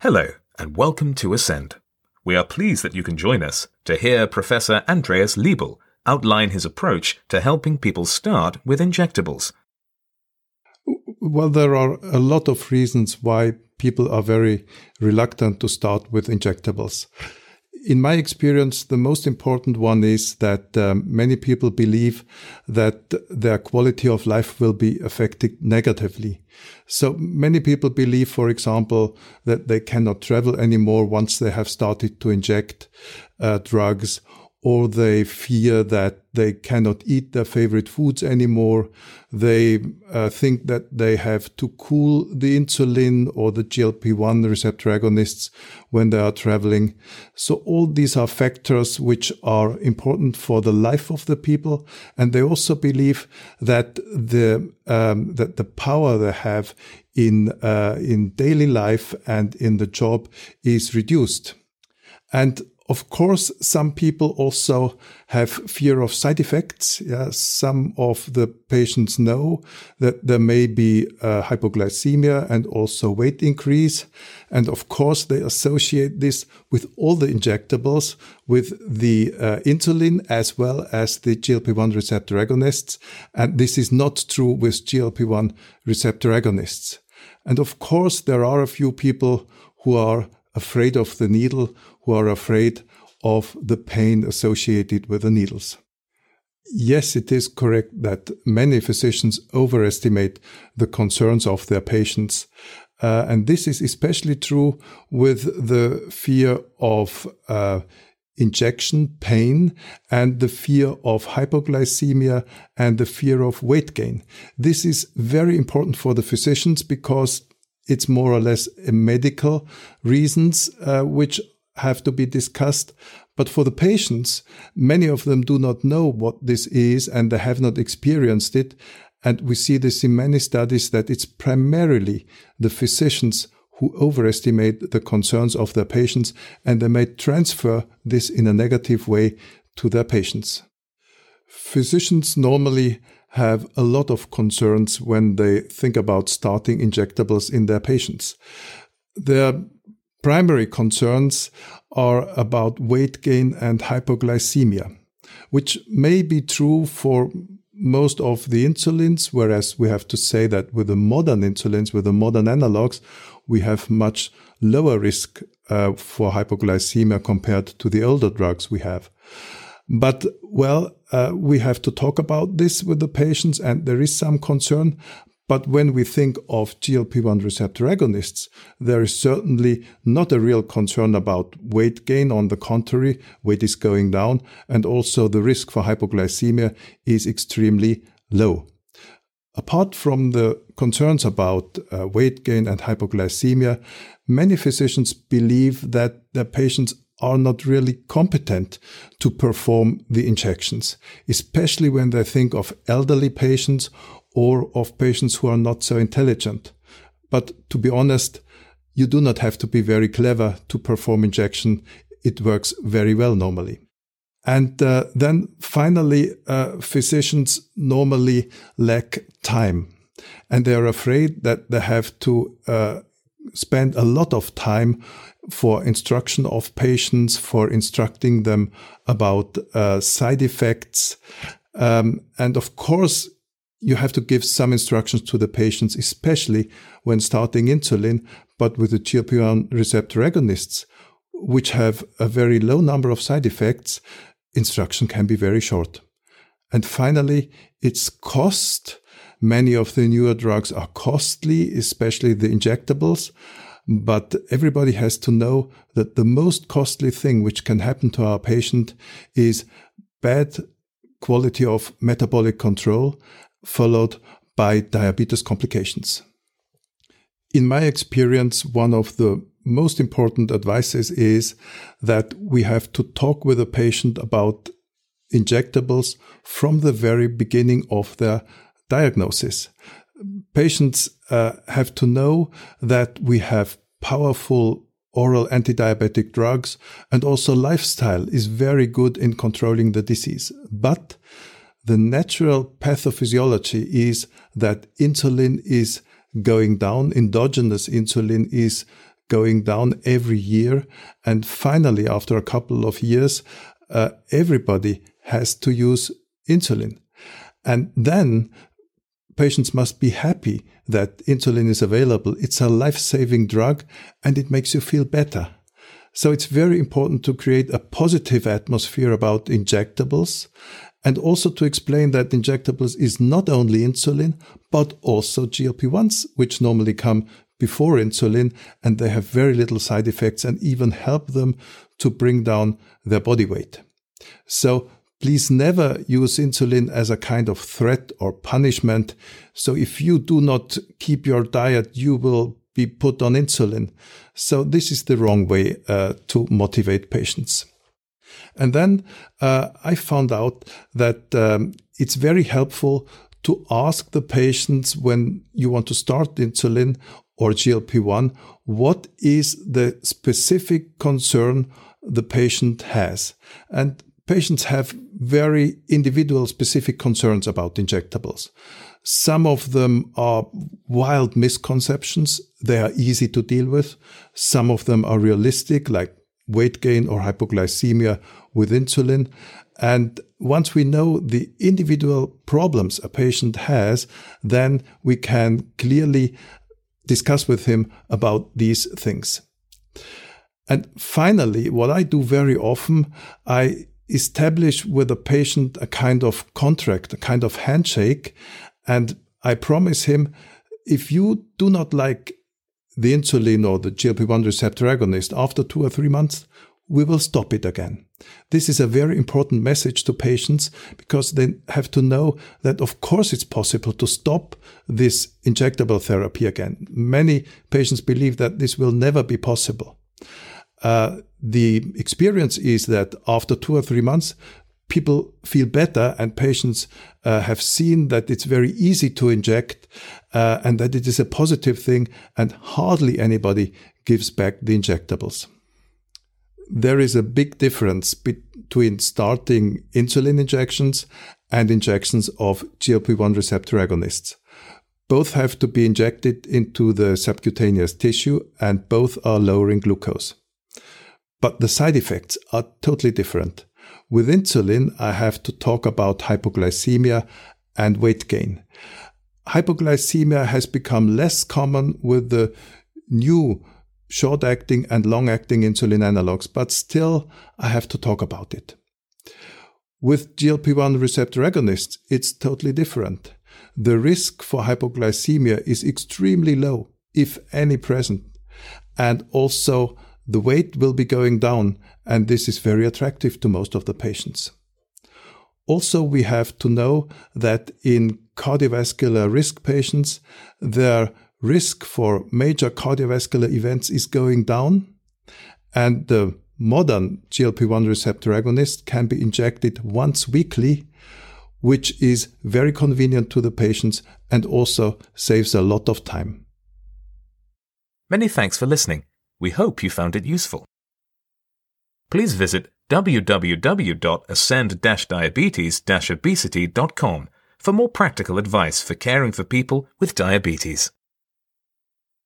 Hello, and welcome to Ascend. We are pleased that you can join us to hear Professor Andreas Liebl outline his approach to helping people start with injectables. Well, there are a lot of reasons why people are very reluctant to start with injectables in my experience, the most important one is that um, many people believe that their quality of life will be affected negatively. So many people believe, for example, that they cannot travel anymore once they have started to inject uh, drugs or they fear that they cannot eat their favorite foods anymore. They uh, think that they have to cool the insulin or the GLP-1 receptor agonists when they are traveling. So all these are factors which are important for the life of the people. And they also believe that the, um, that the power they have in, uh, in daily life and in the job is reduced. And of course, some people also have fear of side effects. Yeah, some of the patients know that there may be uh, hypoglycemia and also weight increase. And of course, they associate this with all the injectables, with the uh, insulin as well as the GLP-1 receptor agonists. And this is not true with GLP-1 receptor agonists. And of course, there are a few people who are afraid of the needle, who are afraid of the pain associated with the needles. Yes, it is correct that many physicians overestimate the concerns of their patients. Uh, and this is especially true with the fear of uh, injection pain and the fear of hypoglycemia and the fear of weight gain. This is very important for the physicians because it's more or less medical reasons uh, which have to be discussed. But for the patients, many of them do not know what this is and they have not experienced it. And we see this in many studies that it's primarily the physicians who overestimate the concerns of their patients and they may transfer this in a negative way to their patients. Physicians normally have a lot of concerns when they think about starting injectables in their patients. Their primary concerns are about weight gain and hypoglycemia, which may be true for most of the insulins, whereas we have to say that with the modern insulins, with the modern analogs, we have much lower risk uh, for hypoglycemia compared to the older drugs we have. But well, uh, we have to talk about this with the patients, and there is some concern. But when we think of GLP-1 receptor agonists, there is certainly not a real concern about weight gain. On the contrary, weight is going down, and also the risk for hypoglycemia is extremely low. Apart from the concerns about uh, weight gain and hypoglycemia, many physicians believe that their patients are not really competent to perform the injections, especially when they think of elderly patients or of patients who are not so intelligent. But to be honest, you do not have to be very clever to perform injection. It works very well normally. And uh, then finally, uh, physicians normally lack time and they are afraid that they have to uh, spend a lot of time for instruction of patients, for instructing them about uh, side effects. Um, and of course, you have to give some instructions to the patients, especially when starting insulin, but with the GLP-1 receptor agonists, which have a very low number of side effects, instruction can be very short. And finally, its cost. Many of the newer drugs are costly, especially the injectables. But everybody has to know that the most costly thing which can happen to our patient is bad quality of metabolic control followed by diabetes complications. In my experience, one of the most important advices is that we have to talk with a patient about injectables from the very beginning of their diagnosis patients uh, have to know that we have powerful oral anti-diabetic drugs and also lifestyle is very good in controlling the disease. But the natural pathophysiology is that insulin is going down, endogenous insulin is going down every year. And finally, after a couple of years, uh, everybody has to use insulin. And then patients must be happy that insulin is available. It's a life saving drug and it makes you feel better. So it's very important to create a positive atmosphere about injectables and also to explain that injectables is not only insulin, but also GLP-1s, which normally come before insulin and they have very little side effects and even help them to bring down their body weight. So please never use insulin as a kind of threat or punishment. So if you do not keep your diet, you will be put on insulin. So this is the wrong way uh, to motivate patients. And then uh, I found out that um, it's very helpful to ask the patients when you want to start insulin or GLP-1, what is the specific concern the patient has? And patients have very individual specific concerns about injectables. Some of them are wild misconceptions. They are easy to deal with. Some of them are realistic, like weight gain or hypoglycemia with insulin. And once we know the individual problems a patient has, then we can clearly discuss with him about these things. And finally, what I do very often, I establish with a patient a kind of contract, a kind of handshake, and I promise him if you do not like the insulin or the GLP 1 receptor agonist after two or three months, we will stop it again. This is a very important message to patients because they have to know that, of course, it's possible to stop this injectable therapy again. Many patients believe that this will never be possible. Uh, the experience is that after two or three months, people feel better and patients uh, have seen that it's very easy to inject uh, and that it is a positive thing and hardly anybody gives back the injectables there is a big difference between starting insulin injections and injections of GLP-1 receptor agonists. Both have to be injected into the subcutaneous tissue and both are lowering glucose. But the side effects are totally different. With insulin, I have to talk about hypoglycemia and weight gain. Hypoglycemia has become less common with the new short acting and long acting insulin analogs, but still I have to talk about it. With GLP 1 receptor agonists, it's totally different. The risk for hypoglycemia is extremely low, if any present. And also, the weight will be going down, and this is very attractive to most of the patients. Also, we have to know that in cardiovascular risk patients, their risk for major cardiovascular events is going down, and the modern GLP 1 receptor agonist can be injected once weekly, which is very convenient to the patients and also saves a lot of time. Many thanks for listening. We hope you found it useful. Please visit www.ascend-diabetes-obesity.com for more practical advice for caring for people with diabetes.